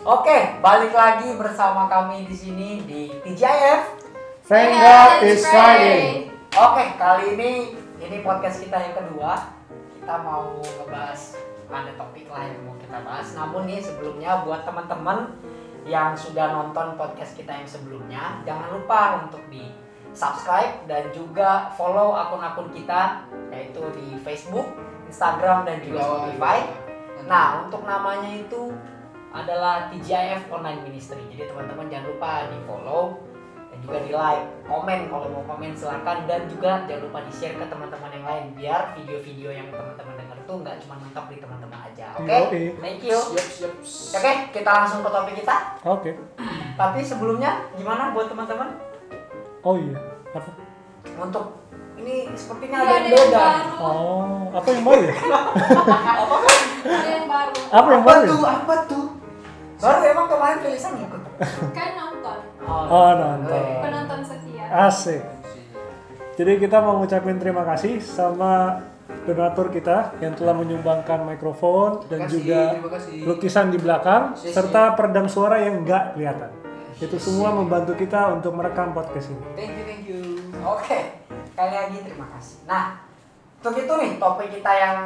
Oke, balik lagi bersama kami di sini di TGIF. Thank God it's Friday. Oke, kali ini ini podcast kita yang kedua. Kita mau ngebahas ada topik lah yang mau kita bahas. Namun nih sebelumnya buat teman-teman yang sudah nonton podcast kita yang sebelumnya, jangan lupa untuk di subscribe dan juga follow akun-akun kita yaitu di Facebook, Instagram dan juga Spotify. Nah, untuk namanya itu adalah TGIF Online Ministry. Jadi teman-teman jangan lupa di follow dan juga di like, komen kalau mau komen silakan dan juga jangan lupa di share ke teman-teman yang lain biar video-video yang teman-teman dengar itu nggak cuma mentok di teman-teman aja. Oke, Yoi. thank you. Oke, kita langsung ke topik kita. Oke. Tapi sebelumnya gimana buat teman-teman Oh iya. Apa? untuk ini sepertinya Iya, ada yang ada yang beda. baru. Oh, apa yang baru ya? Ada yang baru. Apa yang baru? ya? tuh? Apa tuh? Baru emang kemarin Felisan ngikut. Kan nonton. Oh, nonton. Penonton setia. Asik. Jadi kita mau ngucapin terima kasih sama donatur kita yang telah menyumbangkan mikrofon dan kasih, juga lukisan di belakang Sisi. serta peredam suara yang nggak kelihatan. Itu semua membantu kita untuk merekam podcast ini. Thank you, thank you. Oke, kali lagi terima kasih. Nah, untuk itu nih topik kita yang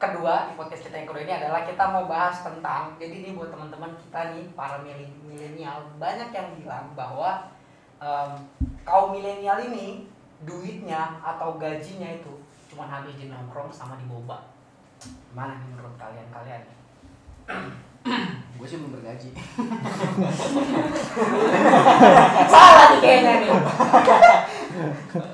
kedua di podcast kita yang kedua ini adalah kita mau bahas tentang jadi ini buat teman-teman kita nih para milenial banyak yang bilang bahwa em, kaum milenial ini duitnya atau gajinya itu cuma habis di nongkrong sama di boba. Gimana nih menurut kalian kalian? Gue sih belum bergaji. Salah nih kayaknya nih.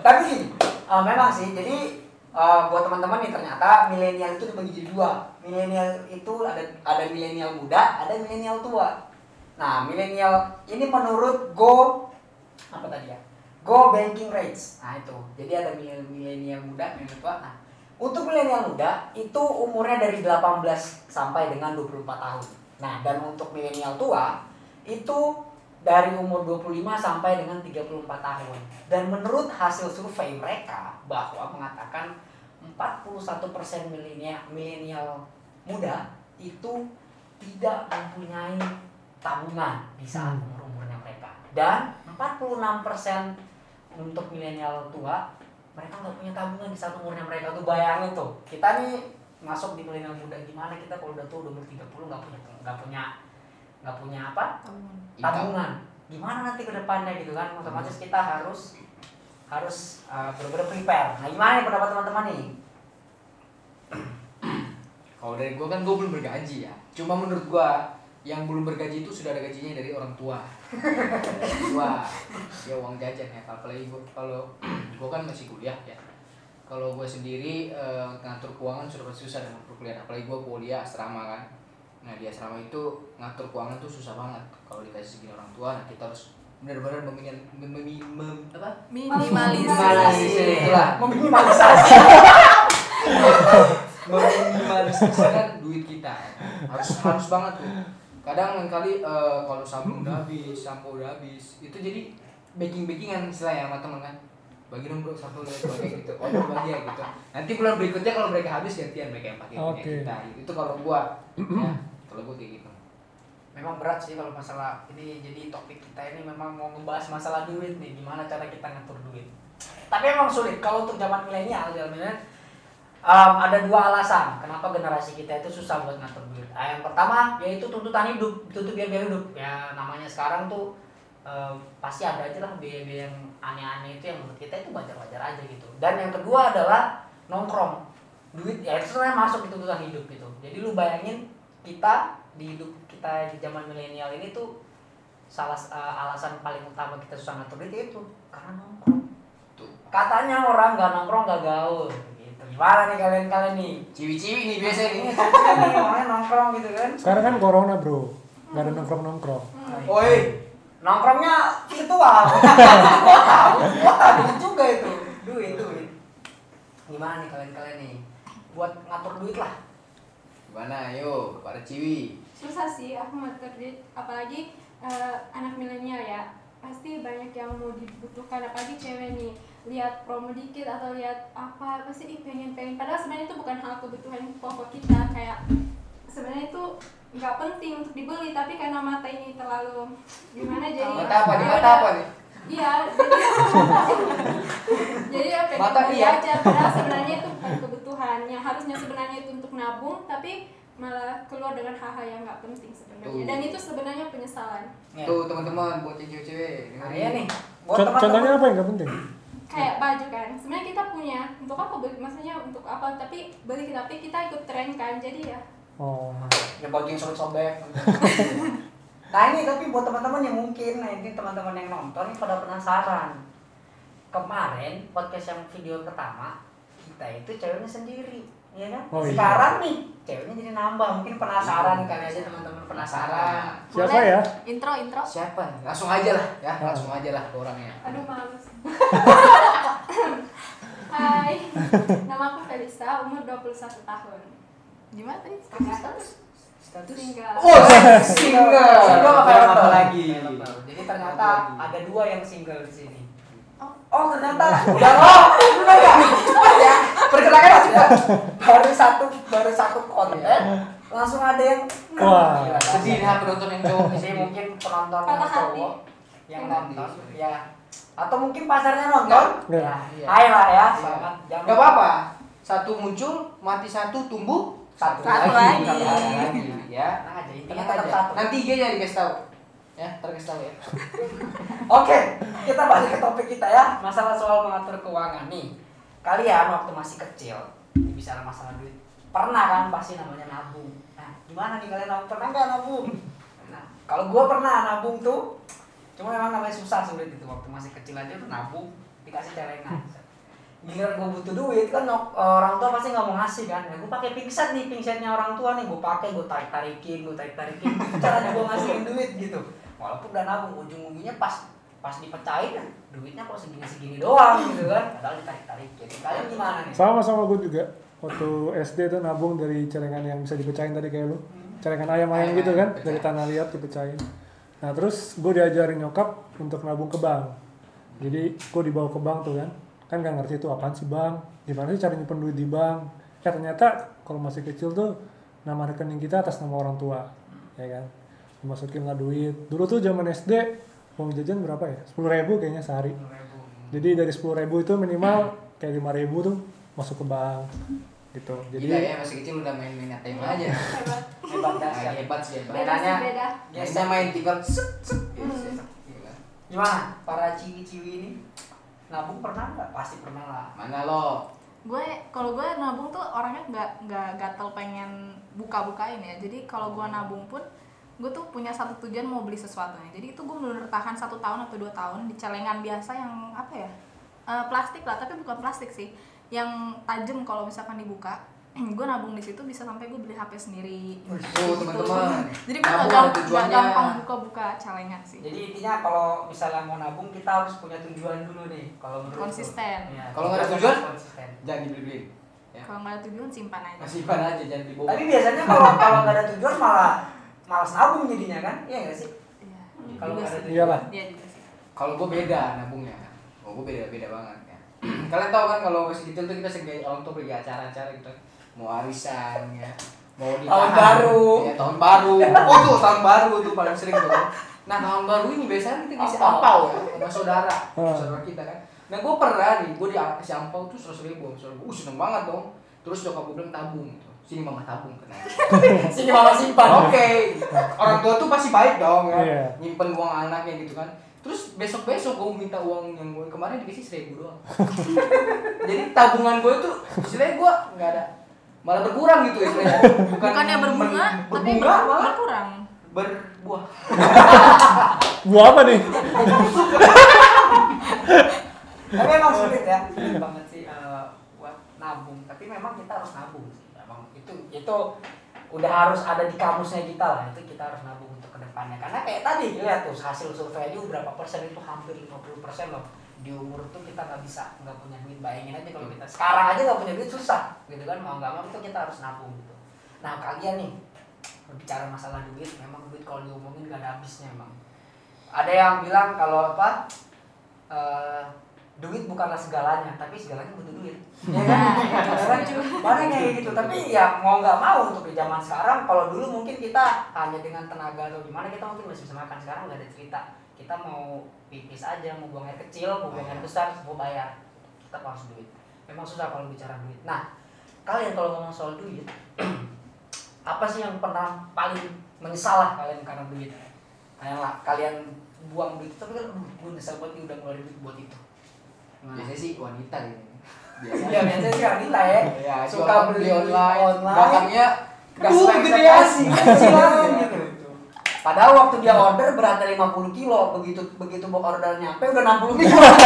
Tapi eh, memang sih, jadi eh, buat teman-teman nih ternyata milenial itu dibagi jadi dua. Milenial itu ada ada milenial muda, ada milenial tua. Nah, milenial ini menurut Go apa tadi ya? Go Banking Rates. Nah, itu. Jadi ada milenial muda, milenial tua. Nah, untuk milenial muda itu umurnya dari 18 sampai dengan 24 tahun. Nah, dan untuk milenial tua itu dari umur 25 sampai dengan 34 tahun. Dan menurut hasil survei mereka bahwa mengatakan 41% milenial milenial muda itu tidak mempunyai tabungan di saat Hmm. umur-umurnya mereka. Dan 46% untuk milenial tua mereka nggak punya tabungan di saat umurnya mereka tuh bayangin tuh kita nih masuk di milenial muda gimana kita kalau udah tua udah umur 30 nggak punya nggak punya nggak punya apa tabungan gimana nanti ke depannya gitu kan otomatis kita harus harus uh, benar-benar prepare nah gimana nih pendapat teman-teman nih Kalau dari gue kan gue belum bergaji ya. Cuma menurut gue yang belum bergaji itu sudah ada gajinya dari orang tua. Tua, ya uang jajan ya. Apalagi gue kalau gue kan masih kuliah ya. Kalau gue sendiri eh, ngatur keuangan sudah pasti susah dengan perkuliahan. Apalagi gue kuliah asrama kan. Nah di asrama itu ngatur keuangan tuh susah banget. Kalau dikasih segini orang tua, nah kita harus benar-benar meminim, mem, mem, mem- apa? Minimalisasi. Itulah. meminimalisasi meminimalisasikan duit kita harus harus banget tuh kadang lain kali eh, kalau sabun udah habis sampo udah habis itu jadi baking bakingan istilahnya sama temen kan bagi dong bro satu lagi kayak gitu oh bagi ya gitu nanti bulan berikutnya kalau mereka habis gantian mereka yang pakai punya Oke. kita gitu. itu kalau gua ya kalau gua kayak gitu. Memang berat sih kalau masalah ini jadi topik kita ini memang mau ngebahas masalah duit nih gimana cara kita ngatur duit. Tapi emang sulit kalau untuk zaman milenial zaman milenial um, ada dua alasan kenapa generasi kita itu susah buat ngatur duit. Nah, yang pertama yaitu tuntutan hidup tuntut biaya hidup. Ya namanya sekarang tuh um, pasti ada aja lah biaya-biaya yang aneh-aneh itu yang menurut kita itu wajar-wajar aja gitu. Dan yang kedua adalah nongkrong. Duit ya itu sebenarnya masuk di tuntutan hidup gitu. Jadi lu bayangin kita di hidup kita di zaman milenial ini tuh salah uh, alasan paling utama kita susah ngatur duit itu karena nongkrong. Tuh. Katanya orang nggak nongkrong nggak gaul. Gitu. Gimana nih kalian kalian nih? Ciwi-ciwi nih biasa nih ini orangnya nongkrong gitu kan? Sekarang kan corona bro, nggak ada nongkrong-nongkrong. oi nongkrongnya virtual. Kuota kuota duit juga itu. Duit duit. Gimana nih kalian kalian nih? Buat ngatur duit lah gimana? Ayo para ciwi. Susah sih aku ngatur duit apalagi eh, anak milenial ya. Pasti banyak yang mau dibutuhkan. Apalagi cewek nih. Lihat promo dikit atau lihat apa pasti ih pengen pengen padahal sebenarnya itu bukan hal kebutuhan pokok kita. Kayak sebenarnya itu nggak penting untuk dibeli. Tapi karena mata ini terlalu gimana jadi Mata apa nih? Mata apa nih? Iya, jadi ya pengen Mata iya. aja padahal sebenarnya itu bukan kebutuhan yang harusnya sebenarnya itu untuk nabung tapi malah keluar dengan hal-hal yang nggak penting sebenarnya Tuh. dan itu sebenarnya penyesalan Ya. Tuh teman-teman buat cewek-cewek. Nah, dengerin. iya nih. Buat Con- teman-teman- contohnya apa yang nggak penting? kayak baju kan sebenarnya kita punya untuk apa beli maksudnya untuk apa tapi beli tapi kita ikut tren kan jadi ya Oh, ya baju yang sobek-sobek nah ini tapi buat teman-teman yang mungkin nah ini teman-teman yang nonton ini pada penasaran kemarin podcast yang video pertama kita itu ceweknya sendiri ya kan Oh, iya. sekarang nih ceweknya jadi nambah mungkin penasaran kali aja teman-teman penasaran siapa Boleh? ya? Intro, intro. Siapa? Langsung aja lah ya, langsung aja lah ke orangnya. aduh males Hai nama aku Felisa umur 21 tahun Gimana tadi? status Status. single. Oh, single. single. Apa Apa lagi? Jadi ternyata ada dua yang single di sini. Oh. oh ternyata. Udah oh udah ya. Cepat ya. Perkenalkan cepat baru satu baru satu konten. Langsung ada yang Wah. Sedih nih penonton yang cowok Jadi mungkin penonton yang cowok yang nonton ya. Atau mungkin pasarnya nonton? Nggak. ya Iya. ya Iya. selamat. Jam Gak apa-apa. Satu muncul, mati satu, tumbuh satu, Satu lagi, lagi. Ya. Tenang aja intinya Tenang tetap aja. satu. Nanti IG-nya dikasih tahu. Ya, terkasih tahu ya. oke kita balik ke topik kita ya. Masalah soal mengatur keuangan nih. Kalian waktu masih kecil ini bicara masalah duit. Pernah kan pasti namanya nabung. Nah gimana nih kalian nabung? Pernah nggak nabung? Nah kalau gua pernah nabung tuh cuma memang namanya susah sulit itu. Waktu masih kecil aja tuh nabung dikasih celengan giliran gue butuh duit kan nok- orang tua pasti nggak mau ngasih kan ya gue pakai pingset nih pingsetnya orang tua nih gue pakai gue tarik tarikin gue tarik tarikin itu caranya gue ngasihin duit gitu walaupun udah nabung ujung ujungnya pas pas dipecahin duitnya kok segini segini doang gitu kan padahal ditarik tarikin kalian gimana nih Sama sama gue juga. Waktu SD tuh nabung dari celengan yang bisa dipecahin tadi kayak lu. Celengan ayam-ayam Ayam-ayam gitu kan, dari tanah liat dipecahin. Nah terus gue diajarin nyokap untuk nabung ke bank. Jadi gue dibawa ke bank tuh kan. Kan gak ngerti itu apaan sih bank. Gimana sih cara nyimpen duit di bank. Ya ternyata kalau masih kecil tuh nama rekening kita atas nama orang tua. Ya kan. Dimasukin lah duit. Dulu tuh zaman SD, uang jajan berapa ya? 10 ribu kayaknya sehari. Jadi dari 10 ribu itu minimal kayak 5 ribu tuh masuk ke bank gitu. Jadi Gila ya, masih kecil udah main-main ATM aja. hebat hebat Nah, hebat sih, hebat. beda sih Mainannya- beda Biasanya main tinggal set set gitu. Hmm. Gimana para ciwi-ciwi ini nabung pernah nggak pasti pernah lah Mana lo? Gue kalau gue nabung tuh orangnya nggak nggak gatel pengen buka-bukain ya. Jadi kalau gue nabung pun gue tuh punya satu tujuan mau beli sesuatu nih. Jadi itu gue bener tahan satu tahun atau dua tahun di celengan biasa yang apa ya Eh, plastik lah tapi bukan plastik sih yang tajam kalau misalkan dibuka gue nabung di situ bisa sampai gue beli HP sendiri Gitu. teman-teman. jadi gue nggak ada gamp- nggak tujuannya. gampang buka-buka celengan sih jadi intinya kalau misalnya mau nabung kita harus punya tujuan dulu nih kalau menurut lu. Konsisten. Iya, Kalau nggak ada tujuan? konsisten Jangan dibeli-beli. Ya. kalau nggak ada tujuan simpan aja Masih pan aja jangan dibawa. tapi biasanya kalau kalau nggak ada tujuan malah malas nabung jadinya kan iya nggak sih Iya. kalau nggak ada tujuan Iyalah. Iya juga sih Kalau gue beda nabungnya. Oh, gue beda beda banget ya. Kalian tahu kan kalau masih kecil tuh kita sering orang tua pergi acara-acara gitu. Mau arisan ya. Mau nikahan. Tahun baru. Ya, tahun baru. Oh tuh tahun baru tuh paling sering tuh. Nah tahun baru ini biasanya kita kasih Ampau. ya sama saudara, Hmm. saudara kita kan. Nah gue pernah nih, gue dikasih ampau tuh seratus ribu, saudara gue, uh seneng banget dong. Terus nyokap gue bilang tabung gitu. Sini mama tabung kena. sini mama simpan Oke, orang tua tuh pasti baik dong ya, Iya. nyimpen uang anaknya gitu kan. Terus besok besok gue minta uang yang gue kemarin dikasih seribu doang. Jadi tabungan gue tuh istilahnya gue nggak ada, malah berkurang gitu istilahnya. Bukan bukannya berbunga tapi berbunga ber- malah berkurang berbuah. Buah apa nih? tapi emang sulit ya sulit banget sih eh, buat nabung tapi memang kita harus nabung sih memang itu itu udah harus ada di kamusnya kita lah itu kita harus nabung untuk ke depannya karena kayak tadi lihat tuh hasil survei aja berapa persen itu hampir 50 persen loh di umur tuh kita nggak bisa nggak punya duit bayangin aja kalau kita sekarang aja nggak punya duit susah gitu kan? Mau nggak mau itu kita harus nabung gitu. Nah kalian nih berbicara masalah duit memang duit kalau diomongin gak ada habisnya emang. Ada yang bilang kalau apa eh, duit bukanlah segalanya tapi segalanya butuh duit. Ya kan? Banyak yang kayak gitu. Tapi ya mau nggak mau untuk di zaman sekarang kalau dulu mungkin kita hanya dengan tenaga atau gimana kita mungkin masih bisa makan. Sekarang nggak ada cerita. Kita mau pipis aja mau buang air kecil mau buang air besar mau bayar. Kita harus duit. Memang susah kalau bicara duit. Nah kalian kalau ngomong soal duit apa sih yang pernah paling menyesal lah kalian karena duit? Kalian lah kalian buang duit tapi kan aduh, gue nyesel banget nih udah ngeluarin duit buat itu. Gimana? biasanya sih wanita gitu Iya biasanya sih wanita ya. Ya suka beli online, online. Aduh, sesuai gede ya sih, gitu. Padahal waktu dia order beratnya 50 kilo, begitu begitu bawa order nyampe udah 60 kilo. Yang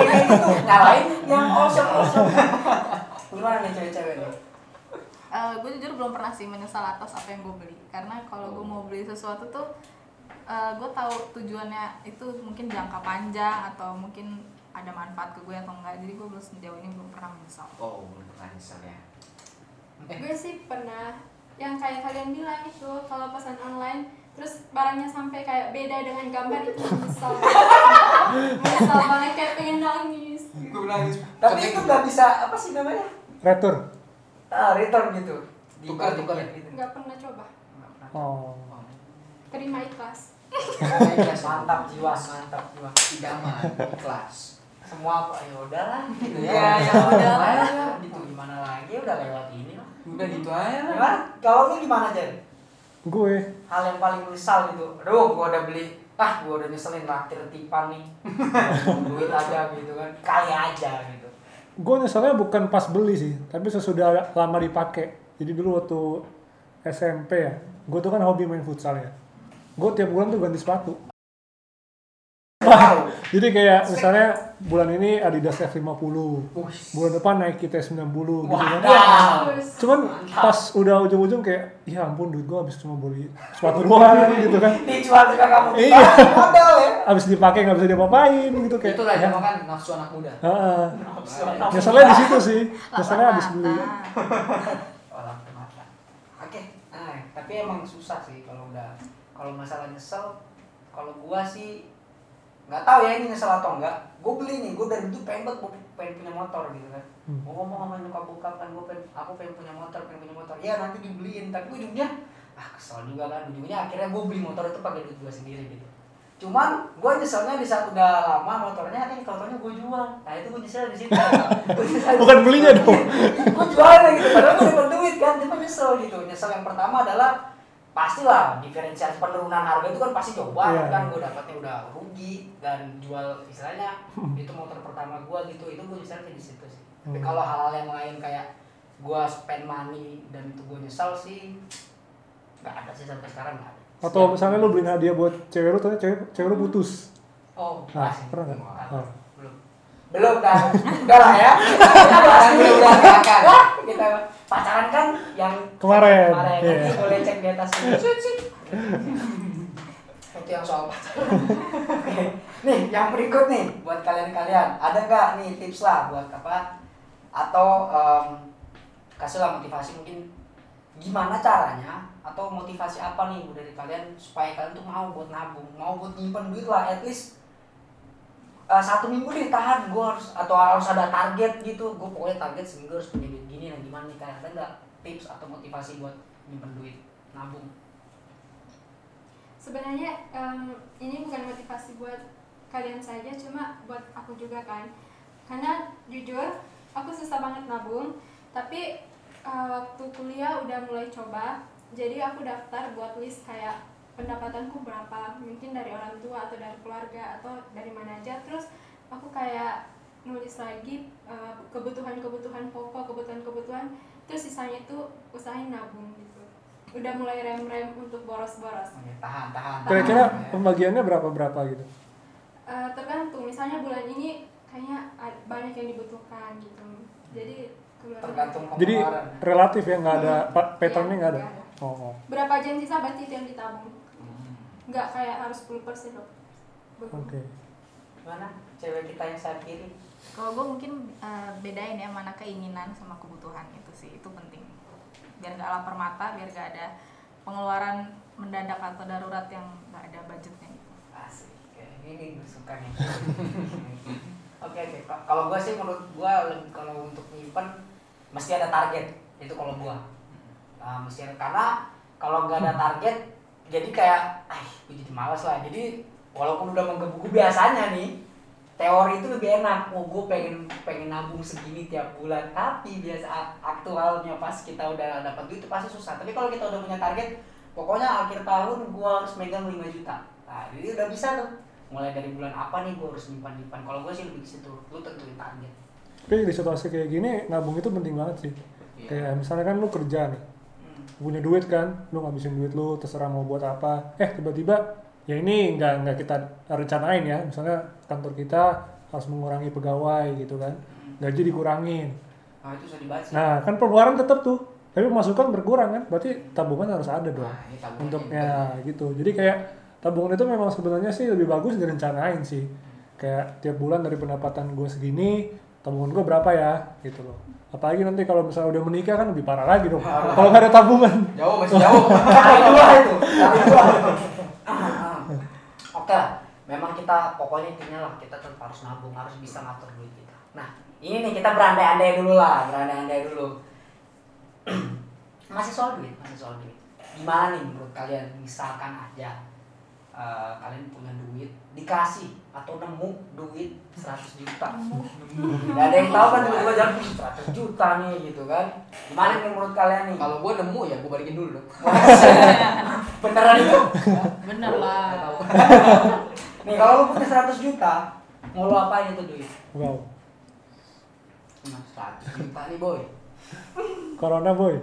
kayak gitu, nyalain yang awesome awesome. Gimana nih cewek-cewek nih? gue jujur belum pernah sih menyesal atas apa yang gue beli karena kalau gue mau beli sesuatu tuh gue tahu tujuannya itu mungkin jangka panjang atau mungkin ada manfaat ke gue atau enggak jadi gue belum sejauh ini belum pernah menyesal oh belum pernah nyesel ya gue sih pernah yang kayak kalian bilang itu kalau pesan online terus barangnya sampai kayak beda dengan gambar itu menyesal menyesal banget kayak pengen nangis gue nangis Tapi itu nggak bisa apa sih namanya? retur Ah, return gitu. Tukar, tukar. gitu. nggak pernah coba oh terima ikhlas Mantap jiwa, mantap jiwa. idaman kelas Semua apa ya udahlah gitu ya. Iya, ya udahlah. Gitu gimana lagi udah lewat ini. Udah gitu aja lah. Gimana? Kalau lu gimana, Jen? gue. Hal yang paling menyesal gitu. Aduh gua udah beli. Ah gua udah nyeselin naktir tipan nih. Duit aja gitu kan. Kali aja gitu. Gue nyeselnya bukan pas beli sih tapi sesudah lama dipakai. Jadi dulu waktu SMP ya gue tuh kan hobi main futsal ya. Gue tiap bulan tuh ganti sepatu wow. Jadi kayak misalnya bulan ini Adidas F50. Bulan depan Nike T90 gitu kan. Cuman pas udah ujung-ujung kayak ya ampun duit gue habis cuma beli sepatu doang gitu kan. Dijual juga kamu Iya. modal ya. Habis dipakai nggak bisa diapa-apain gitu kayak. Itu lah ya, kan nafsu anak muda. Heeh. nyeselnya di situ sih. Nyeselnya habis beli. Oke, nah, tapi emang susah sih kalau udah kalau masalah nyesel, kalau gua sih nggak tahu ya ini nyesel atau enggak. Gue beli nih, gue dari dulu pengen banget pengen punya motor gitu kan. Hmm. Gue ngomong sama nyokap bokap kan, gue pengen, aku pengen punya motor, pengen punya motor. Ya nanti dibeliin, tapi ujungnya ah kesel juga kan. Ujungnya akhirnya gue beli motor itu pakai duit gue sendiri gitu. Cuman gue nyeselnya di saat udah lama motornya, eh motornya gue jual. Nah itu gue nyesel di situ. Bukan belinya dong gue jualnya gitu padahal gue dapat duit kan cuma nyesel gitu nyesel yang pertama adalah pastilah diferensiasi penurunan harga itu kan pasti coba Iya. kan gue dapatnya udah rugi dan jual istilahnya itu motor pertama gue gitu itu gue nyeselnya di situ sih tapi Hmm. kalau hal-hal yang lain kayak gue spend money dan itu gue nyesel sih nggak ada sih sampai sekarang nggak ada atau misalnya lu beliin hadiah buat cewek lu ternyata cewek cewek lu putus oh Nah, masih. pernah nggak? Oh. belum belum dah udah lah ya kita bahas Kan dulu udah pacaran. Wah, kita pacaran kan yang Kemarin, kemarin. iya. nanti boleh cek di atas itu yang soal pacaran Oke. nih yang berikut nih buat kalian-kalian. Ada nggak nih tips lah buat apa? Atau em, kasihlah motivasi mungkin. Gimana caranya atau motivasi apa nih Bu, dari kalian supaya kalian tuh mau buat nabung mau buat nyimpen duit lah at least eh, satu minggu deh tahan gue harus atau harus ada target gitu. Gue pokoknya target seminggu harus punya duit gini nah gimana nih. Kalian ada nggak tips atau motivasi buat nyimpen duit nabung? Sebenarnya em, ini bukan motivasi buat kalian saja cuma buat aku juga kan. Karena jujur aku susah banget nabung tapi eh, waktu kuliah udah mulai coba. Jadi aku daftar buat list kayak pendapatanku berapa mungkin dari orang tua atau dari keluarga atau dari mana aja. Terus aku kayak nulis lagi eh, kebutuhan-kebutuhan pokok kebutuhan-kebutuhan. Terus sisanya itu usahain nabung gitu. Udah mulai rem-rem untuk boros-boros. Oke, tahan tahan kira-kira pembagiannya berapa berapa gitu? Eh, tergantung. Misalnya bulan ini kayaknya banyak yang dibutuhkan gitu. Jadi keluar tergantung jadi relatif ya nggak ada pa- patternnya Iya, nggak ada? Nggak ada. oh, oh. berapa aja yang sisa berarti itu yang ditabung. Hmm. Nggak kayak harus 10% loh oke. Gimana? Cewek kita yang saat kiri kalau gue mungkin eh, bedain ya mana keinginan sama kebutuhan itu sih itu penting. Biar nggak lapar mata biar nggak ada pengeluaran mendadak atau darurat yang nggak ada budgetnya gitu. asik. Kayak ini gue suka nih. Oke oke. Ka- Kalau gua sih menurut gua lebih- kalau untuk nyimpen mesti ada target. Itu kalau gua. Nah, mesti ada karena kalau nggak ada target jadi kayak ah gue jadi malas lah. Jadi walaupun udah menggebu-gebu biasanya nih teori itu lebih enak. Oh, gue pengen pengen nabung segini tiap bulan. Tapi biasa aktualnya pas kita udah dapat duit itu pasti susah. Tapi kalau kita udah punya target, pokoknya akhir tahun gua harus megang 5 juta. Nah, jadi udah bisa tuh. Mulai dari bulan apa nih gua harus nyimpan-nyimpan. Kalau gua sih lebih ke situ. Lu tentuin target. Tapi di situasi kayak gini nabung itu penting banget sih. Iya. Kayak misalnya kan lu kerja nih. Punya duit kan, lu ngabisin duit lu terserah mau buat apa. Eh tiba-tiba ya ini nggak nggak kita rencanain ya. Misalnya kantor kita harus mengurangi pegawai gitu kan, gaji dikurangin. Nah, itu sih. Nah kan pengeluaran tetap tuh, tapi masukan berkurang kan, berarti tabungan harus ada dong. Nah, tabungannya Untuknya juga. gitu. Jadi kayak tabungan itu memang sebenarnya sih lebih bagus direncanain sih. Kayak tiap bulan dari pendapatan gue segini, tabungan gue berapa ya gitu loh. Apalagi nanti kalau misalnya udah menikah kan lebih parah lagi dong. Kalau nggak ada tabungan. Jauh masih jauh. Itu. Dua itu. Ah, ah. Oke lah. Memang kita pokoknya intinya lah kita tetap harus nabung, harus bisa ngatur duit kita. Nah, ini nih kita berandai-andai dulu lah, berandai-andai dulu. masih soal duit, masih soal duit. Gimana nih menurut kalian? Misalkan aja eh, kalian punya duit dikasih atau nemu duit 100 juta. Gak ada yang tahu kan tiba-tiba jalan "Wih, 100 juta nih gitu kan. Gimana nih menurut kalian nih? Kalau gua nemu ya gua balikin dulu dong. Beneran itu? bener lah Nggak. Nih kalau lu punya 100 juta, mau lu apain itu duit? Wow. Nah, 100 juta nih boy. Corona boy.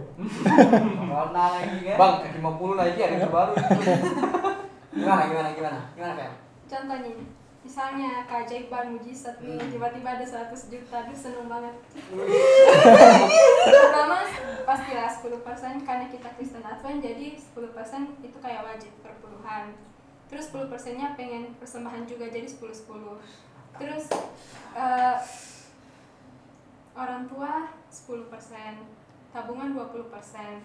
Corona lagi kan? Bang, 50 lagi ada yang terbaru. Gimana, gimana, gimana? Gimana, Fel? Contohnya, misalnya keajaiban mujizat nih, tiba-tiba ada 100 juta, aduh seneng banget. Pertama, pastilah 10% karena kita Kristen Advent, jadi 10% itu kayak wajib perpuluhan. Terus 10 persennya pengen persembahan juga, jadi 10-10. Terus, eh, orang tua 10%, tabungan 20%,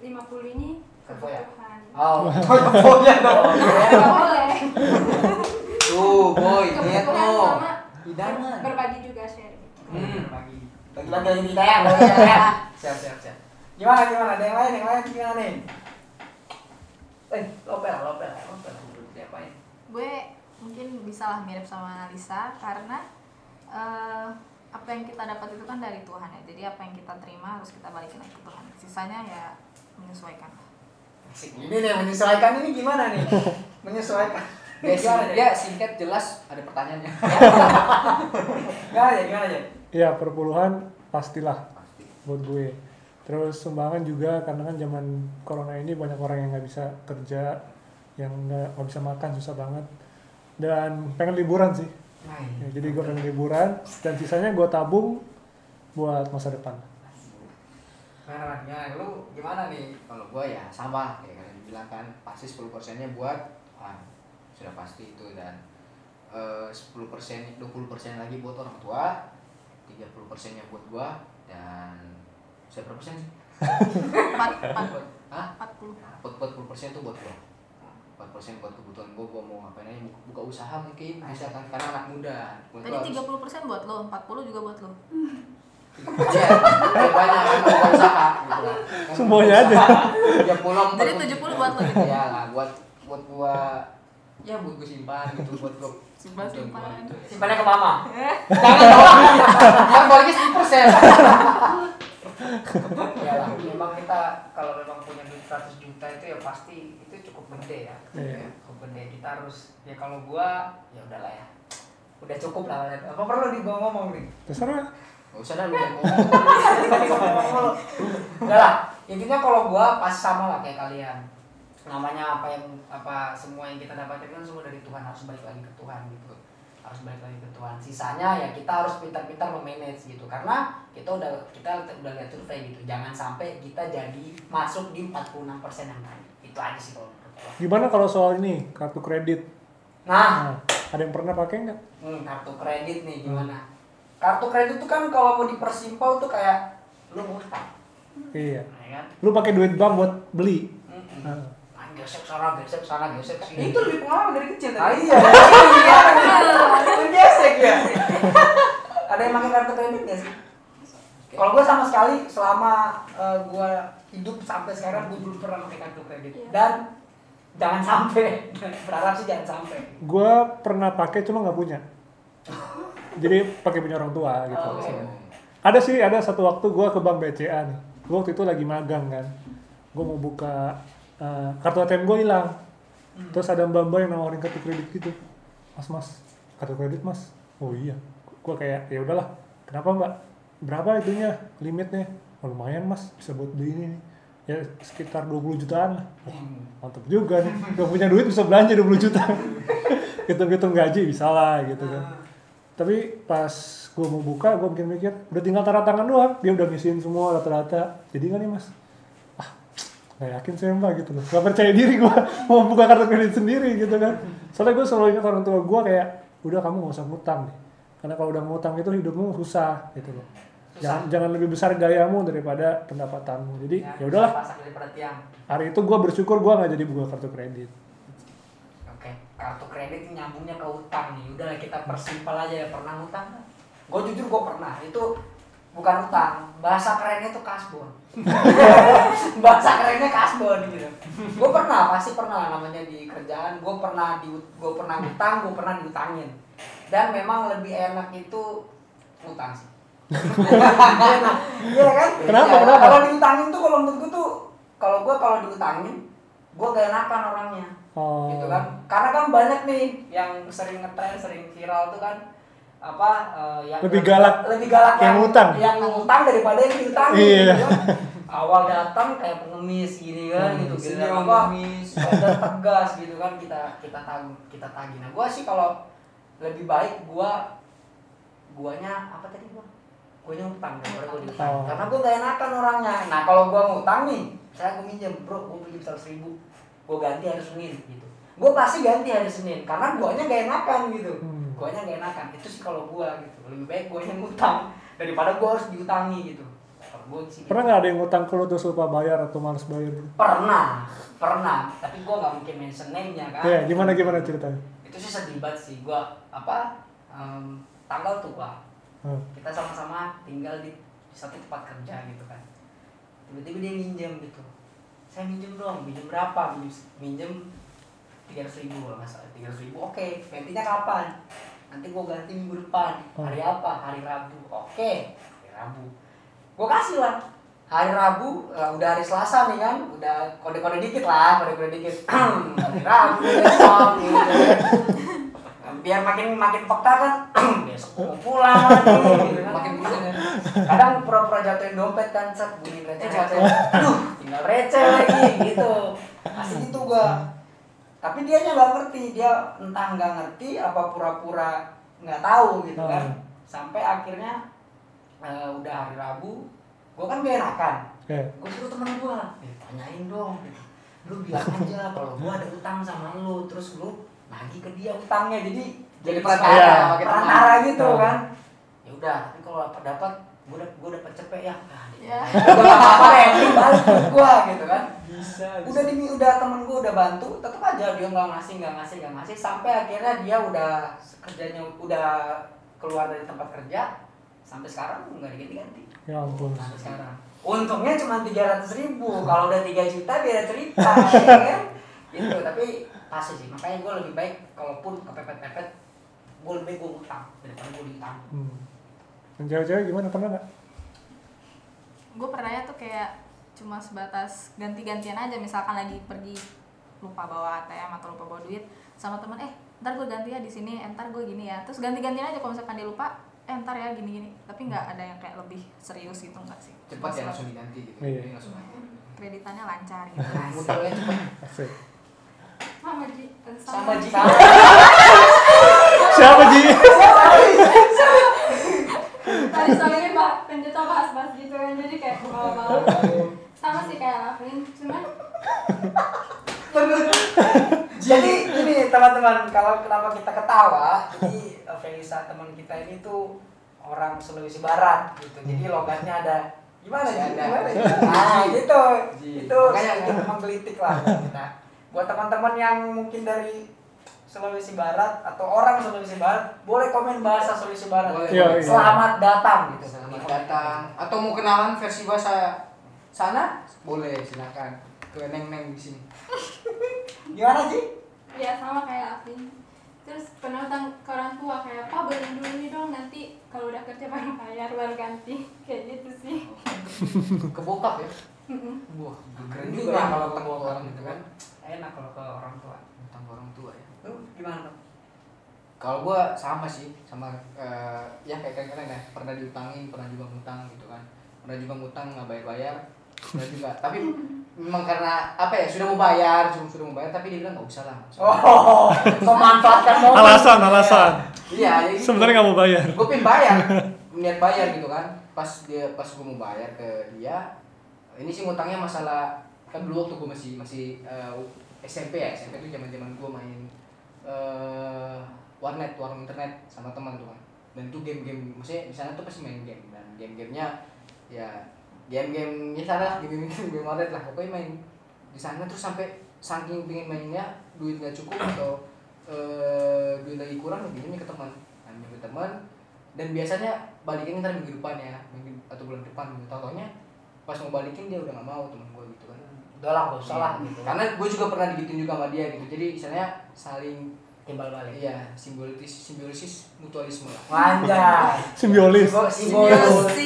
50 ini Kefoya. kebutuhan. Oh, Pokoknya dong. Boleh. Tuh, boy, lihat lo. sama Hidangan. berbagi juga share. Hmm. bagi bagi bagi lagi kita ya, ya. Siap, siap, siap. Gimana, gimana? Ada yang lain, yang lain gimana nih? Eh, lopel, lopel, lopel. Diapain? gue mungkin bisa lah mirip sama Lisa karena eh, apa yang kita dapat itu kan dari Tuhan ya jadi apa yang kita terima harus kita balikin lagi ke Tuhan sisanya ya menyesuaikan. Ini nih menyesuaikan ini gimana nih? Menyesuaikan. Sing- deh? dia singkat jelas ada pertanyaannya. Gimana ya, gimana ya? Iya perpuluhan pastilah buat gue. Terus sumbangan juga karena kan zaman corona ini banyak orang yang nggak bisa kerja, yang nggak nggak bisa makan susah banget. Dan pengen liburan sih. Nah, Ya, jadi gue pengen liburan dan sisanya gue tabung buat masa depan. Gimana? Lu gimana nih? Kalau gua ya sama kayak kalian bilang kan pasti 10 persennya buat Tuhan sudah pasti itu dan eh, 10 persen 20 persen lagi buat orang tua 30 persennya buat gua dan saya berapa persen sih? empat empat Hah? empat puluh 40 persen itu buat gua 4 persen buat kebutuhan gua gua mau ngapain aja buka, usaha mungkin bisa kan karena anak muda tadi tiga puluh persen buat lo empat puluh juga buat lo Iya, banyak kan usaha gitu Semuanya usaha, 30 jadi 40 tujuh puluh buat lo gitu ya lah buat buat gua ya buat gua simpan gitu buat gua Simpan, simpan. Simpannya ke mama. jangan dong yang baliknya sepuluh persen ya lah, memang kita kalau memang punya duit 100 juta itu ya pasti itu cukup gede ya. Iya. Cukup gede. Kita harus ya kalau gua ya udahlah ya. Udah cukup lah. Apa perlu di gua ngomong nih? Terserah. Nggak usah dah lu yang ngomong Udah lah, intinya kalau gua pas sama lah kayak kalian. Namanya apa yang apa semua yang kita dapatkan kan semua dari Tuhan harus balik lagi ke Tuhan gitu. Harus balik lagi ke Tuhan. Sisanya ya kita harus pintar-pintar memanage gitu. Karena kita udah kita udah lihat survei gitu. Jangan sampai kita jadi masuk di 46% yang tadi. Itu aja sih kalau. Gimana kalau soal ini kartu kredit? Nah, Nah, ada yang pernah pakai nggak? hmm, kartu kredit nih gimana? Kartu kredit tuh kan kalau mau dipersimpel tuh kayak lu ngutang, Iya. ya kan? Lu pakai duit bank buat beli. Nah, Nah, gesek sana gesek sana gesek sini. Itu lebih pengalaman dari kecil ah tadi. iya iya. Itu gesek ya. Ada yang pakai kartu kredit nggak sih? Kalau gue sama sekali selama eh, gue hidup sampai sekarang gue belum pernah pakai kartu kredit. Iya. dan jangan sampai. Berharap sih jangan sampai. Gue pernah pakai cuma nggak punya jadi pakai punya orang tua gitu Oh, ada sih ada satu waktu gue ke bank BCA nih. Gue waktu itu lagi magang kan. Gue mau buka eh, kartu ATM gue hilang. Terus ada mbak mbak yang nawarin kartu kredit gitu. Mas mas kartu kredit mas? Oh iya. Gue kayak ya udahlah kenapa mbak? Berapa itunya limitnya? Oh, lumayan mas bisa buat beli ini nih. ya sekitar 20 jutaan lah. Wah, mantap juga nih. Gak punya duit bisa belanja 20 juta. Hitung-hitung gaji bisa lah gitu kan tapi pas gue mau buka gue mungkin mikir udah tinggal tanda tangan doang. Dia udah ngisiin semua rata-rata. Jadi kan nih mas? Ah nggak yakin saya mbak gitu loh. Gak percaya diri gue mau buka kartu kredit sendiri gitu kan. Soalnya gue selalu ingat orang tua gue kayak udah kamu gak usah ngutang deh. Karena kalau udah ngutang itu hidupmu susah gitu loh. Jangan, jangan lebih besar gayamu daripada pendapatanmu. Jadi ya udahlah. daripada tiang. Hari itu gue bersyukur gue nggak jadi buka kartu kredit kartu kredit nyambungnya ke utang nih. Udah kita persimpel aja ya. Pernah utang? Gue jujur gue pernah. Itu bukan utang. Bahasa kerennya itu kasbon. Bahasa kerennya kasbon gitu. Gue pernah, pasti pernah namanya di kerjaan. Gue pernah di gue pernah utang, gue pernah diutangin. Dan memang lebih enak itu utang sih. Iya kan? Kenapa, Iya, kenapa? Kalau diutangin tuh kalau menurut gue tuh kalau gue kalau diutangin gue gak enakan orangnya oh gitu kan karena kan banyak nih yang sering ngetren sering viral tuh kan apa eh, yang Lebih galak lebih galak yang ngutang. yang ngutang daripada yang diutangin Iya. gitu kan. awal datang kayak pengemis gini kan Hmm, gitu gitu apa pengemis. tegas gitu kan kita kita tagih kita tagih nah gua sih kalau lebih baik gua guanya apa tadi gua guanya utang daripada gua diutang Oh. karena gua gak enakan orangnya nah kalau gua ngutang nih saya gua minjem bro gua pinjam seratus ribu gua ganti hari senin gitu gua pasti ganti hari senin karena guanya gak enakan gitu. Hmm. guanya gak enakan itu sih kalau gua gitu. Lebih baik guanya ngutang daripada gua harus diutangi gitu. Gua sih gitu. pernah nggak ada yang ngutang ke lu terus lupa bayar atau males bayar? Gitu pernah pernah. Tapi gua nggak mungkin mention name nya kan? Iya, gimana gimana ceritanya? Itu sih sedih banget sih. Gua apa em, tanggal tua. Hmm. kita sama-sama tinggal di, di satu tempat kerja gitu kan. Tiba-tiba dia minjem gitu. Saya minjem dong minjem berapa? Minjem minjem tiga ribu kalau nggak salah tiga ribu. Oke gantinya kapan? Nanti gua ganti minggu depan. Hari apa? Hari rabu. Oke hari rabu. Gua kasih lah. Hari rabu eh, udah hari selasa nih kan? Udah kode-kode dikit lah kode-kode dikit. Hari rabu besok gitu. Biar makin makin peka kan? Besok mau pulang lagi gitu kan. Makin pusing ya. kadang pura-pura jatuhin dompet kan set bunyi receh receh aduh tinggal receh lagi gitu. Pasti gitu gua tapi dia nya nggak ngerti dia entah nggak ngerti apa pura-pura nggak tahu gitu kan. Hmm. sampai akhirnya eh, udah hari Rabu gua kan gak enakan gue suruh temen gue eh, tanyain dong gitu. lu bilang aja kalau gue ada utang sama lu. Terus lu nagih ke dia utangnya. Jadi Jadi perantara makin perantara gitu kan. Ya udah tapi kalau dapat dapat gue udah gue dapat cepet ya. Nah, Ya. gue gak apa-apa ya balik gue gitu kan Bisa. udah demi udah temen gue udah bantu tetap aja dia nggak ngasih nggak ngasih nggak ngasih. Sampai akhirnya dia udah kerjanya udah keluar dari tempat kerja sampai sekarang nggak diganti-ganti. Ya ampun. Sampai sekarang. Untungnya cuma tiga ratus ribu. Kalau udah 3 juta beda cerita ya kan? Gitu tapi pasti sih. Makanya gue lebih baik kalaupun kepepet-pepet gue lebih gue utang daripada gue diutang. Hmm. cewek-cewek gimana? Pernah nggak? Gue pernahnya tuh kayak cuma sebatas ganti-gantian aja misalkan lagi pergi lupa bawa ATM atau lupa bawa duit sama temen eh ntar gue ganti ya di sini eh, ntar gue gini ya terus ganti-gantian aja kalau misalkan dia lupa eh ntar ya gini-gini tapi nggak ada yang kayak lebih serius gitu nggak sih Cepat ya langsung diganti gitu. Iya. Langsung ganti. kreditannya lancar gitu Muternya. Asik. sama Ji eh, sama sama jika siapa Ji tadi soalnya mbak penjuta bahas-bahas gitu kan jadi kayak bawa-bawa sama sih kayak Afrin cuman jadi ini teman-teman kalau kenapa kita ketawa jadi eh, Felisa teman kita ini tuh orang Sulawesi Barat gitu jadi logatnya ada gimana sih ada. gimana ya? nah gitu Ji. itu Makanya sedikit menggelitik lah buat kita buat teman-teman yang mungkin dari Sulawesi Barat atau orang Sulawesi Barat boleh komen bahasa Sulawesi Barat Boleh. Iya, iya. selamat datang gitu Selamat datang. Atau mau kenalan versi bahasa sana? Boleh, silakan. Ke neng-neng di sini. gimana sih ya sama kayak Afin terus utang ke orang tua kayak apa beli dulu ini dong nanti kalau udah kerja baru bayar baru ganti kayak gitu sih Ke bokap ya? Wah, keren juga mah ya kalau ke orang gitu kan. enak kalau ke orang tua Tentang orang tua ya. lu gimana Bang? Kalau gua sama sih, sama eh, ya kayak kalian ya, pernah diutangin, pernah juga ngutang gitu kan. Pernah juga ngutang nggak bayar-bayar, juga. Tapi memang karena apa ya, sudah mau bayar, cuma sudah mau bayar tapi dia bilang nggak usah lah. nggak usah." oh memanfaatkan momen Alasan, alasan. Iya, ya gitu. Sebenarnya nggak mau bayar. gue pengen bayar niat bayar gitu kan pas dia pas gue mau bayar ke dia ini sih ngutangnya masalah kan dulu waktu gue masih masih eh, SMP ya SMP itu zaman zaman gue main eh warnet warung internet sama teman tuh kan dan itu game-game maksudnya di sana tuh pasti main game dan game-gamenya ya game-game ya sana game-game game warnet lah. Pokoknya main di sana terus sampai saking pengen mainnya duit nggak cukup atau eh duit lagi kurang pinjamnya ke teman. Nah, ke teman. Dan biasanya balikin ntar minggu depan ya minggu atau bulan depan. Gitu tau pas mau balikin dia udah nggak mau teman gue gitu kan. Udah lah gak usah lah Iya. gitu. Karena gue juga pernah digituin juga sama dia gitu. Jadi misalnya saling timbal balik. Iya simbiosis simbiosis mutualisme lah. Anjay. Simbiolis. Simbiosis.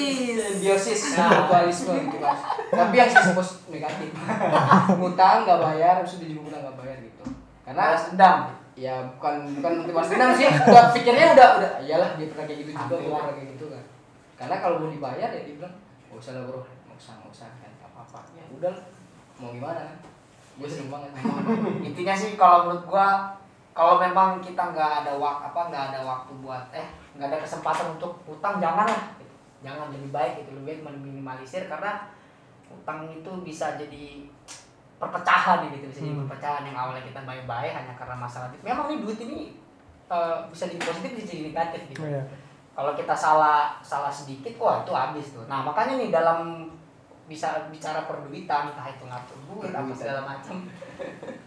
simbiosis. Mutualisme gitu kan. Tapi yang sisi pos negatif. Ngutang nggak bayar terus udah juga nggak bayar gitu. Karena Balas dendam. ya bukan bukan nanti balas dendam sih. Udah pikirnya udah udah iyalah dia pernah kayak gitu juga gue lah. pernah kayak gitu kan. Karena kalau mau dibayar ya dia bilang nggak usah lah bro. Nggak usah nggak usah kan apa apa ya udah mau gimana? Kan gue sering banget. intinya sih kalau menurut gua kalau memang kita nggak ada waktu apa nggak ada waktu buat eh nggak ada kesempatan untuk utang jangan lah gitu. jangan lebih baik itu lebih baik meminimalisir karena utang itu bisa jadi perpecahan gitu bisa jadi Hmm. perpecahan yang awalnya kita baik-baik hanya karena masalah duit. memang nih duit ini eh, bisa jadi positif bisa jadi negatif gitu Iya. kalau kita salah salah sedikit wah itu habis tuh nah makanya nih dalam bisa bicara perduitan entah itu ngatur duit apa segala macam.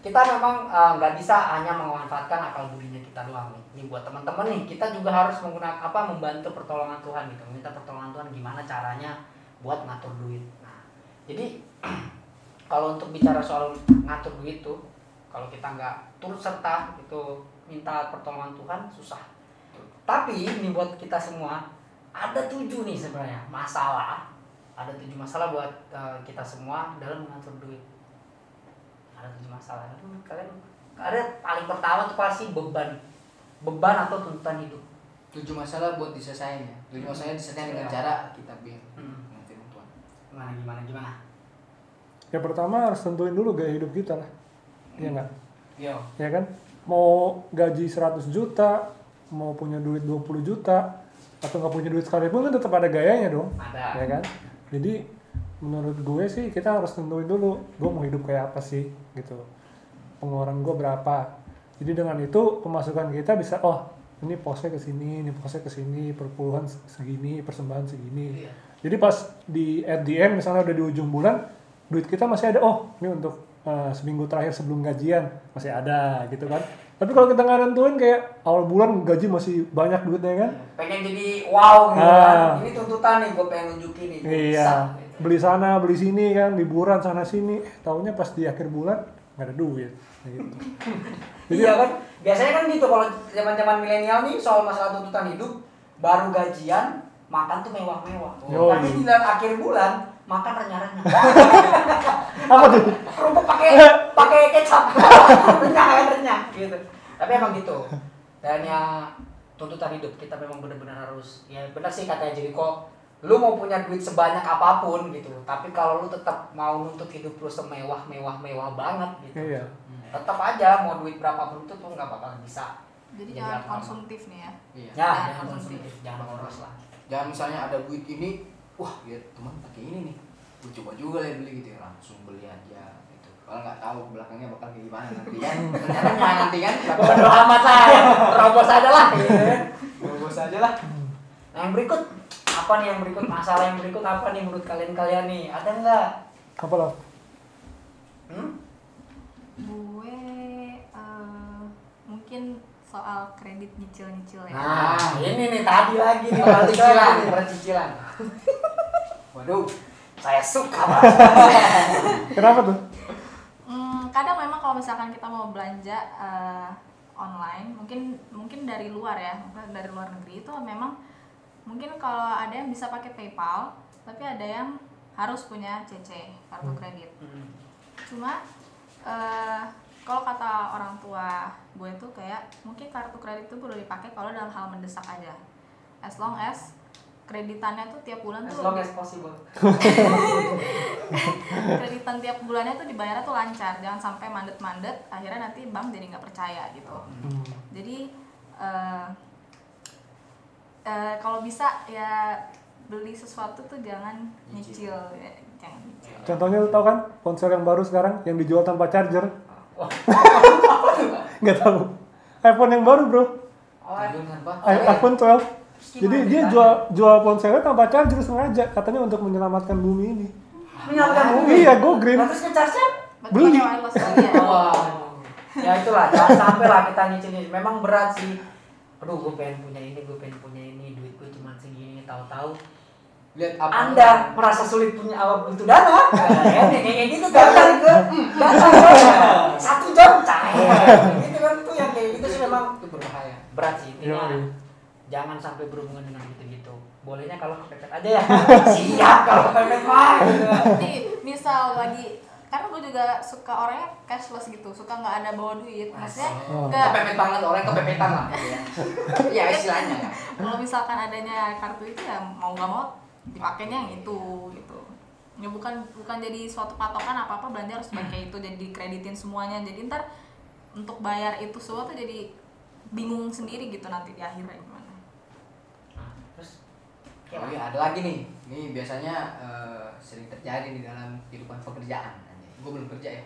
Kita memang eh, nggak bisa hanya memanfaatkan akal budinya kita doang nih. Ini buat teman-teman nih kita juga harus menggunakan apa membantu pertolongan Tuhan gitu. Minta pertolongan Tuhan gimana caranya buat ngatur duit. Nah jadi kalau untuk bicara soal ngatur duit tuh kalau kita nggak turut serta itu minta pertolongan Tuhan susah. Tapi ini buat kita semua ada tujuh nih sebenarnya. Masalah ada tujuh masalah buat eh, kita semua dalam mengatur duit ada tujuh masalah Aduh, kalian ada paling pertama tuh pasti beban beban atau tuntutan hidup tujuh masalah buat diselesain ya tujuh masalah diselesain dengan cara kita biar Hmm. gimana gimana gimana Ya pertama harus tentuin dulu gaya hidup kita lah. Iya nggak? yo Ya kan? Mau gaji 100 juta, mau punya duit 20 juta, atau nggak punya duit sekalipun kan tetap ada gayanya dong. ada Ya kan? Jadi menurut gue sih kita harus tentuin dulu gue mau hidup kayak apa sih gitu. Pengeluaran gue berapa. Jadi dengan itu pemasukan kita bisa oh ini posnya ke sini, ini posnya ke sini, perpuluhan segini, persembahan segini. Iya. Jadi pas di at the end misalnya udah di ujung bulan duit kita masih ada oh ini untuk uh, seminggu terakhir sebelum gajian masih ada gitu kan. Tapi kalau kita nggak nentuin kayak awal bulan gaji masih banyak duitnya kan. pengen jadi wow gitu Ah. kan ini tuntutan nih gue pengen nunjukin nih gua bisa, Iya. gitu. Beli sana, beli sini kan, liburan sana sini. Taunya pas di akhir bulan nggak ada duit. Gitu. iya kan biasanya kan gitu kalau zaman zaman milenial nih soal masalah tuntutan hidup baru gajian makan tuh mewah-mewah. Yoi. tapi di dalam akhir bulan makan renyah-renyah. Apa tuh? kerupuk pakai pakai kecap. Renyah kan renyah gitu. Tapi emang gitu. Dan ya tuntutan hidup kita memang benar-benar harus ya benar sih katanya jadi kok lu mau punya duit sebanyak apa pun gitu. Tapi kalau lu tetap mau nuntut hidup lu semewah mewah mewah banget gitu. Iya. tetap aja mau duit berapapun itu tuh nggak bakal bisa. Jadi Jadi jangan konsumtif nih ya. iya ya Jangan jangan konsumtif. konsumtif. Jangan boros lah jangan misalnya ada duit ini wah lihat teman pakai ini nih. Gue coba juga lah beli gitu ya langsung beli aja gitu. Kalau nggak tahu belakangnya bakal kayak gimana nanti kan. Ternyata nanti kan. Bodo amat lah terobos aja lah gitu kan. bos aja lah. Nah yang berikut apa nih yang berikut? Masalah yang berikut apa nih menurut kalian kalian nih? Ada nggak? Apa lah? hmm? gue eh, mungkin soal kredit nyicil-nyicil ya. Nah, ini nih tadi lagi nih Percicilan, percicilan. Waduh, saya suka banget. Kenapa tuh? Hmm, kadang memang kalau misalkan kita mau belanja eh, online, mungkin mungkin dari luar ya, mungkin dari luar negeri itu memang mungkin kalau ada yang bisa pakai PayPal, tapi ada yang harus punya CC kartu kredit. Cuma eh, kalau kata orang tua gue tuh kayak mungkin kartu kredit itu perlu dipakai kalau dalam hal mendesak aja. As long as kreditannya tuh tiap bulan As tuh long as possible. kreditan tiap bulannya tuh dibayarnya tuh lancar jangan sampai mandet-mandet akhirnya nanti bank jadi nggak percaya gitu Hmm. jadi eh eh, kalau bisa ya beli sesuatu tuh jangan nyicil ya, jangan nyicil Contohnya lu tau kan ponsel yang baru sekarang yang dijual tanpa charger? Nggak tahu. iPhone yang baru bro, Oh, iPhone 12. Jadi dia jual jual ponselnya tanpa charger sengaja, katanya untuk menyelamatkan bumi ini. menyalakan Oh, iya, go green. Nah, terus ngecharge-nya? Buat Beli. lagi ya Wah. Ya itulah, jangan sampai lah kita nyicilin. Memang berat sih. Aduh, gue pengen punya ini, gue pengen punya ini, duit gue cuma segini, tahu-tahu Lihat apa? Anda merasa sulit punya awal butuh dana, ya, kayak kayak gitu datang ke datang ke satu jam cair, gitu kan tuh yang kayak gitu sih memang itu berbahaya. berat sih intinya. Yoi. Jangan sampai berhubungan dengan gitu-gitu. Bolehnya kalau kepepet aja ya. Siap kalau kepepet mah. Gitu. Nanti misal lagi karena gue juga suka orangnya cashless gitu suka nggak ada bawa duit maksudnya Oh. nggak Kepepet banget orang kepepetan lah gitu ya. Iya istilahnya ya. kalau misalkan adanya kartu itu ya mau nggak mau dipakainya yang itu gitu ya bukan bukan jadi suatu patokan apa apa belanja harus pakai itu jadi dikreditin semuanya jadi ntar untuk bayar itu semua tuh jadi bingung sendiri gitu nanti di akhirnya gimana Terus Oh iya ada lagi nih. Ini biasanya eh, sering terjadi di dalam kehidupan pekerjaan. Gue belum kerja ya.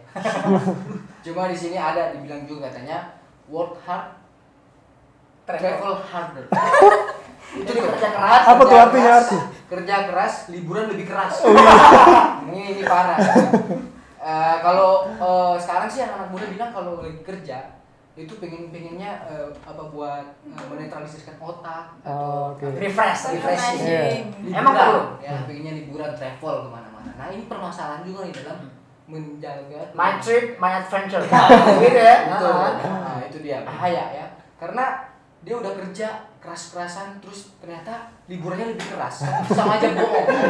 Cuma di sini ada dibilang juga katanya work hard, travel harder. itu kerja keras. Apa tuh Kerja artinya keras, arti? Kerja keras, liburan lebih keras. ini ini parah. Eh, kalau eh, sekarang sih anak-anak muda bilang kalau lagi kerja itu pengen pengennya eh, apa buat eh, menetralisirkan otak Oh, atau oke. Refresh, refreshing. Iya. liburan, Emang perlu? ya pengennya liburan travel ke mana-mana nah ini permasalahan juga nih dalam menjaga My trip, my adventure. gitu ya. Nah, Nah, itu dia bahaya ya karena dia udah kerja keras-kerasan terus ternyata liburannya lebih keras. Sama aja bohong. Kan?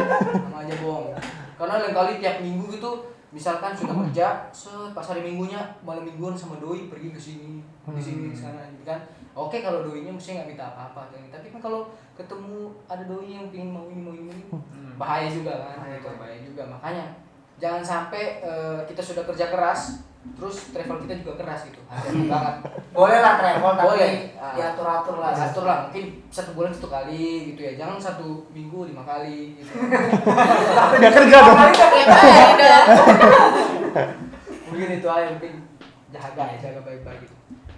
sama aja bohong. Karena lain kali tiap minggu gitu misalkan sudah kerja set pas hari minggunya malam mingguan sama doi pergi ke sini ke sini ke sana gitu kan. Oke kalau doinya mesti nggak minta apa-apa tapi kan kalau ketemu ada doi yang pengen mau ini mau ini bahaya juga kan Bahaya, bahaya, bahaya juga. Makanya jangan sampai eh, kita sudah kerja keras terus travel kita juga keras gitu hati banget Boleh lah travel tapi Boleh. Ah. diatur-atur lah. atur lah mungkin satu bulan satu kali gitu ya jangan satu minggu lima kali gitu Nggak kerja dong. mungkin itu aja mungkin jaga ya jaga baik-baik gitu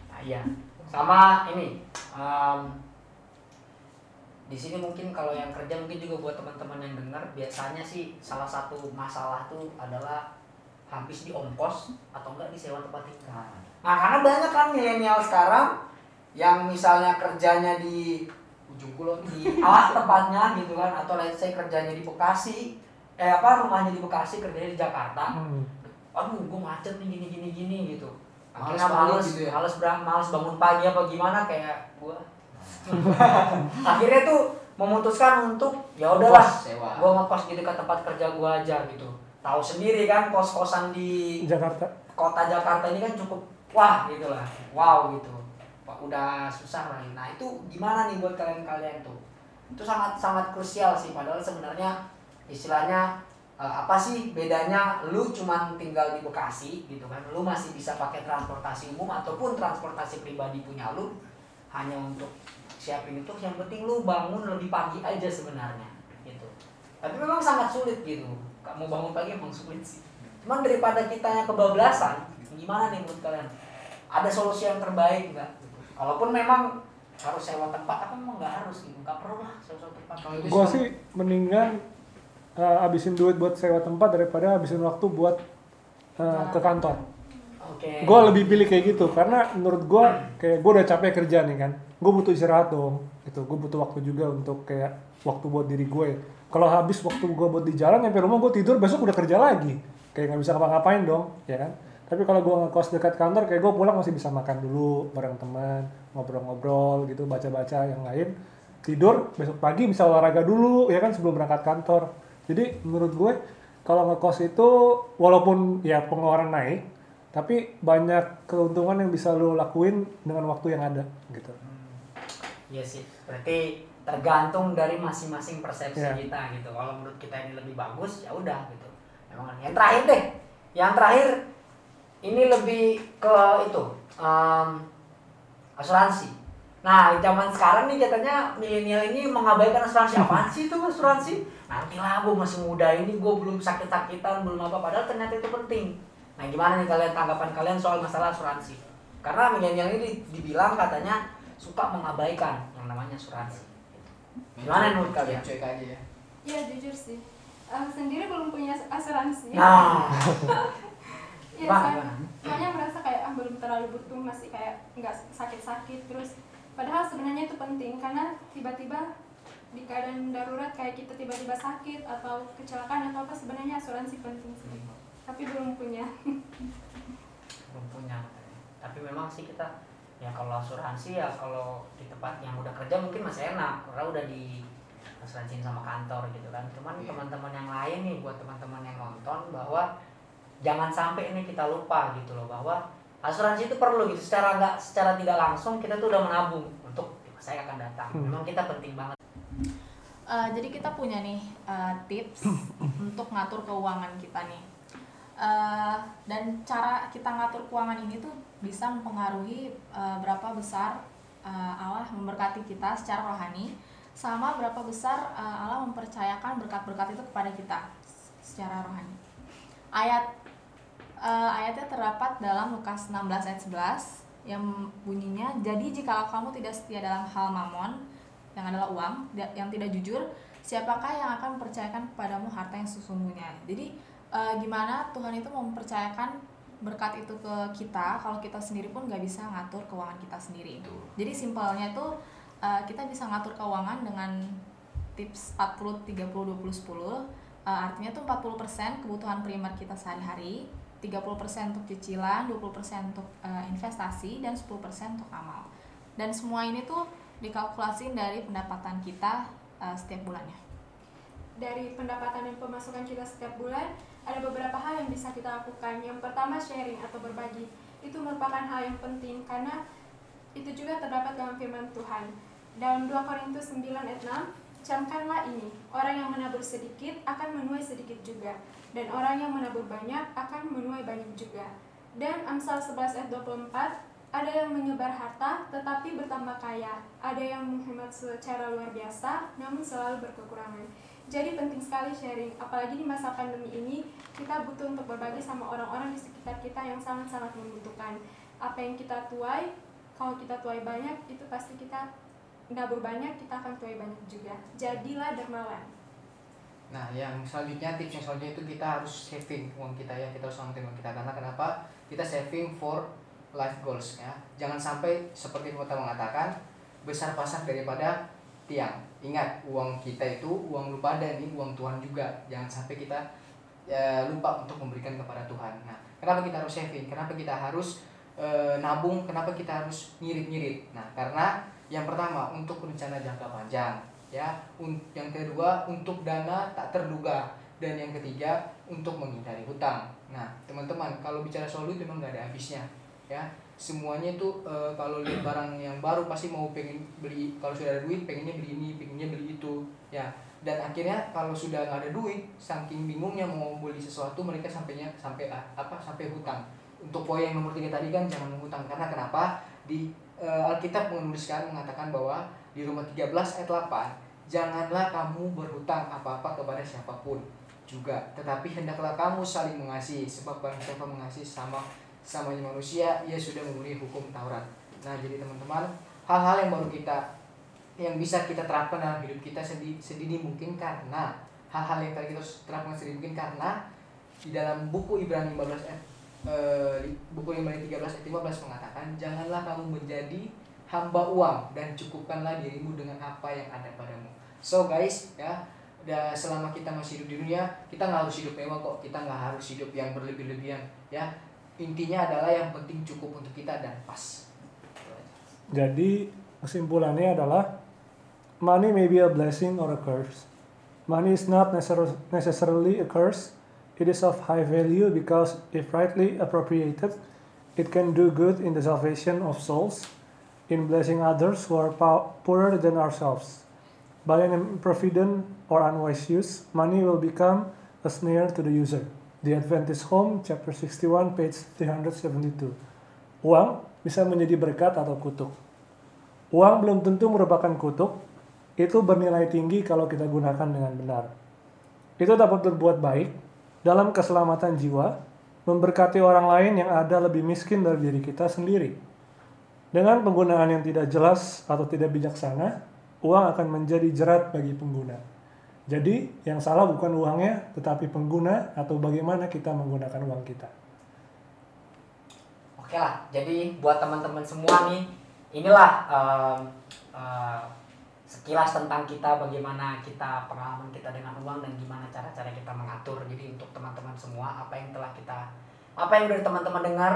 Nah, iya. Sama ini em, di sini mungkin kalau yang kerja mungkin juga buat teman-teman yang dengar biasanya sih salah satu masalah tuh adalah habis di ongkos atau enggak di sewa tempat tinggal. Nah karena banyak kan milenial sekarang yang misalnya kerjanya di ujung kulon di alat tempatnya gitu kan atau let's say kerjanya di Bekasi eh apa rumahnya di Bekasi kerjanya di Jakarta Hmm. aduh gue macet nih gini gini gini gitu akhirnya males gitu ya. males berang males bangun pagi apa gimana kayak gue akhirnya tuh memutuskan untuk ya udahlah gue ngekos di dekat tempat kerja gue aja gitu tahu sendiri kan kos kosan di Jakarta. kota Jakarta ini kan cukup wah gitu lah wow gitu. Udah susah lah nah itu gimana nih buat kalian-kalian tuh? Itu sangat sangat krusial sih padahal sebenarnya istilahnya eh, apa sih bedanya lu cuman tinggal di Bekasi gitu kan? Lu masih bisa pakai transportasi umum ataupun transportasi pribadi punya lu hanya untuk siapin itu. Yang penting lu bangun lebih pagi aja sebenarnya gitu. Tapi memang sangat sulit gitu kamu bangun pagi emang sulit sih cuman daripada kita yang kebablasan gimana nih menurut kalian? Ada solusi yang terbaik nggak? Kalaupun memang harus sewa tempat apa memang nggak harus gitu. Nggak perlu lah sewa tempat. Kalau itu Gue sih mendingan uh, habisin duit buat sewa tempat daripada habisin waktu buat uh, ke kantor. Oke. gue lebih pilih kayak gitu karena menurut gue kayak gue udah capek kerja nih kan gue butuh istirahat dong gitu. Gue butuh waktu juga untuk kayak waktu buat diri gue kalau habis waktu gue buat di jalan nyampe rumah gue tidur besok udah kerja lagi. Kayak nggak bisa ngapa-ngapain dong ya kan? Tapi kalau gue ngekos dekat kantor kayak gue pulang masih bisa makan dulu bareng teman ngobrol-ngobrol gitu baca-baca yang lain. Tidur besok pagi bisa olahraga dulu ya kan sebelum berangkat kantor. Jadi menurut gue kalau ngekos itu walaupun ya pengeluaran naik tapi banyak keuntungan yang bisa lo lakuin dengan waktu yang ada gitu Iya sih. Berarti tergantung dari masing-masing persepsi Iya. kita gitu. Kalau menurut kita ini lebih bagus, ya udah gitu. Emang yang terakhir deh. Yang terakhir ini lebih ke itu em, asuransi. Nah, zaman sekarang nih katanya milenial ini mengabaikan asuransi. Apaan sih itu asuransi? Nantilah gue masih muda ini, gue belum sakit-sakitan, belum apa. Padahal ternyata itu penting. Nah, gimana nih kalian tanggapan kalian soal masalah asuransi? Karena milenial ini dibilang katanya suka mengabaikan yang namanya asuransi. Gimana menurut kalian? cuek aja ya Iya jujur sih. Aku sendiri belum punya asuransi. Nah, Iya, soalnya, soalnya merasa kayak ah belum terlalu butuh masih kayak nggak sakit-sakit terus padahal sebenarnya itu penting karena tiba-tiba di keadaan darurat kayak kita tiba-tiba sakit atau kecelakaan atau apa sebenarnya asuransi penting sih tapi belum punya belum punya. Tapi memang sih kita ya kalau asuransi ya kalau di tempat yang udah kerja mungkin masih enak karena udah di asuransiin sama kantor gitu kan. Cuman Iya. teman-teman yang lain nih buat teman-teman yang nonton bahwa jangan sampai ini kita lupa gitu loh bahwa asuransi itu perlu gitu secara nggak secara tidak langsung kita tuh udah menabung untuk yang akan datang. Hmm. Memang kita penting banget. Eh, jadi kita punya nih eh, tips untuk ngatur keuangan kita nih. Eh, dan cara kita ngatur keuangan ini tuh bisa mempengaruhi eh, berapa besar eh, Allah memberkati kita secara rohani, sama berapa besar eh, Allah mempercayakan berkat-berkat itu kepada kita secara rohani. Ayat eh, ayatnya terdapat dalam Lukas 16 ayat 11 yang bunyinya, jadi jikalau kamu tidak setia dalam hal mamon, yang adalah uang yang tidak jujur siapakah yang akan mempercayakan kepadamu harta yang sesungguhnya jadi eh, gimana Tuhan itu mempercayakan berkat itu ke kita kalau kita sendiri pun nggak bisa ngatur keuangan kita sendiri. Jadi simpelnya itu eh, kita bisa ngatur keuangan dengan tips 40 30 20 10 Eh, artinya tuh 40% kebutuhan primer kita sehari-hari 30% untuk cicilan 20% untuk eh, investasi dan 10% untuk amal. Dan semua ini tuh dikalkulasi dari pendapatan kita eh, setiap bulannya. dari pendapatan dan pemasukan kita setiap bulan ada beberapa hal yang bisa kita lakukan. Yang pertama sharing atau berbagi. Itu merupakan hal yang penting karena itu juga terdapat dalam firman Tuhan. Dalam 2 Korintus 9 ayat 6 camkanlah ini orang yang menabur sedikit akan menuai sedikit juga dan orang yang menabur banyak akan menuai banyak juga. Dan Amsal 11 ayat 24 ada yang menyebar harta tetapi bertambah kaya ada yang menghemat secara luar biasa namun selalu berkekurangan jadi penting sekali sharing, apalagi di masa pandemi ini kita butuh untuk berbagi sama orang-orang di sekitar kita yang sangat-sangat membutuhkan. Apa yang kita tuai, kalau kita tuai banyak, itu pasti kita nabur banyak, kita akan tuai banyak juga. Jadilah dermawan. Nah, yang selanjutnya tips yang selanjutnya itu kita harus saving uang kita ya, kita harus selamatin uang kita karena kenapa? Kita saving for life goals ya. Jangan sampai seperti kita mengatakan besar pasak daripada tiang. Ingat, uang kita itu uang lupa dan ini uang Tuhan juga. Jangan sampai kita ya, lupa untuk memberikan kepada Tuhan. Nah, kenapa kita harus saving? Kenapa kita harus eh, nabung? Kenapa kita harus ngirit-ngirit? Nah, karena yang pertama untuk rencana jangka panjang ya yang kedua untuk dana tak terduga dan yang ketiga untuk menghindari hutang nah teman-teman kalau bicara soal duit memang nggak ada habisnya ya. Semuanya itu eh, kalau lihat barang yang baru pasti mau pengen beli kalau sudah ada duit pengennya beli ini pengennya beli itu ya. Dan akhirnya kalau sudah nggak ada duit saking bingungnya mau beli sesuatu mereka sampainya sampai ah, apa sampai hutang. Untuk poin yang nomor tiga tadi kan jangan menghutang. Karena kenapa? Di eh, Alkitab menuliskan mengatakan bahwa di Roma 13 ayat 8 janganlah kamu berhutang apa-apa kepada siapa pun juga tetapi hendaklah kamu saling mengasihi sebab barang siapa mengasihi sama samanya manusia ia sudah memenuhi hukum Taurat. Nah jadi teman-teman hal-hal yang baru kita yang bisa kita terapkan dalam hidup kita sedini, sedini mungkin karena hal-hal yang tadi kita terapkan sedini mungkin karena di dalam buku Ibrani 15 ayat eh, di buku 5 ayat 13 ayat 15 mengatakan janganlah kamu menjadi hamba uang dan cukupkanlah dirimu dengan apa yang ada padamu. So guys ya udah selama kita masih hidup di dunia kita nggak harus hidup mewah kok. Kita nggak harus hidup yang berlebih-lebihan ya intinya adalah yang penting cukup untuk kita dan pas Jadi kesimpulannya adalah money may be a blessing or a curse. Money is not necessar- necessarily a curse. It is of high value because if rightly appropriated, it can do good in the salvation of souls, in blessing others who are po- poorer than ourselves. By an improvident or unwise use, money will become a snare to the user. The Adventist Home, chapter 61, page 372. Uang bisa menjadi berkat atau kutuk. Uang belum tentu merupakan kutuk, itu bernilai tinggi kalau kita gunakan dengan benar. Itu dapat berbuat baik dalam keselamatan jiwa, memberkati orang lain yang ada lebih miskin dari diri kita sendiri. Dengan penggunaan yang tidak jelas atau tidak bijaksana, uang akan menjadi jerat bagi pengguna. Jadi, yang salah bukan uangnya, tetapi pengguna atau bagaimana kita menggunakan uang kita. Oke lah, jadi buat teman-teman semua nih, inilah em, eh, sekilas tentang kita bagaimana kita pengalaman kita dengan uang dan gimana cara-cara kita mengatur. Jadi untuk teman-teman semua apa yang telah kita apa yang dari teman-teman dengar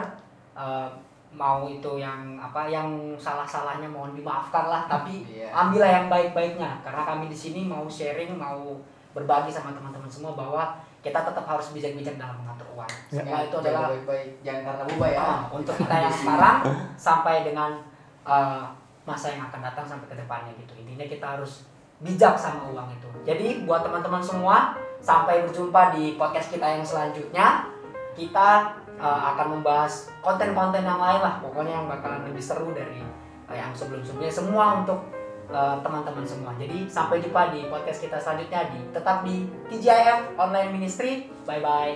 eh, mau itu yang apa yang salah-salahnya mohon dimaafkan lah, tapi Iya. ambillah yang baik-baiknya karena kami di sini mau sharing, mau berbagi sama teman-teman semua bahwa kita tetap harus bijak-bijak dalam mengatur uang. Ya. Semua itu adalah baik-baik jangan karena buba ya Ah, untuk kita yang sekarang sampai dengan uh, masa yang akan datang sampai ke depannya gitu. Intinya kita harus bijak sama uang itu. Jadi buat teman-teman semua, sampai berjumpa di podcast kita yang selanjutnya. Kita uh, akan membahas konten-konten yang lain lah. Pokoknya yang bakalan lebih seru dari uh, yang sebelum-sebelumnya. Semua untuk uh, teman-teman semua. Jadi sampai jumpa di podcast kita selanjutnya di tetap di TGIF Online Ministry. Bye bye.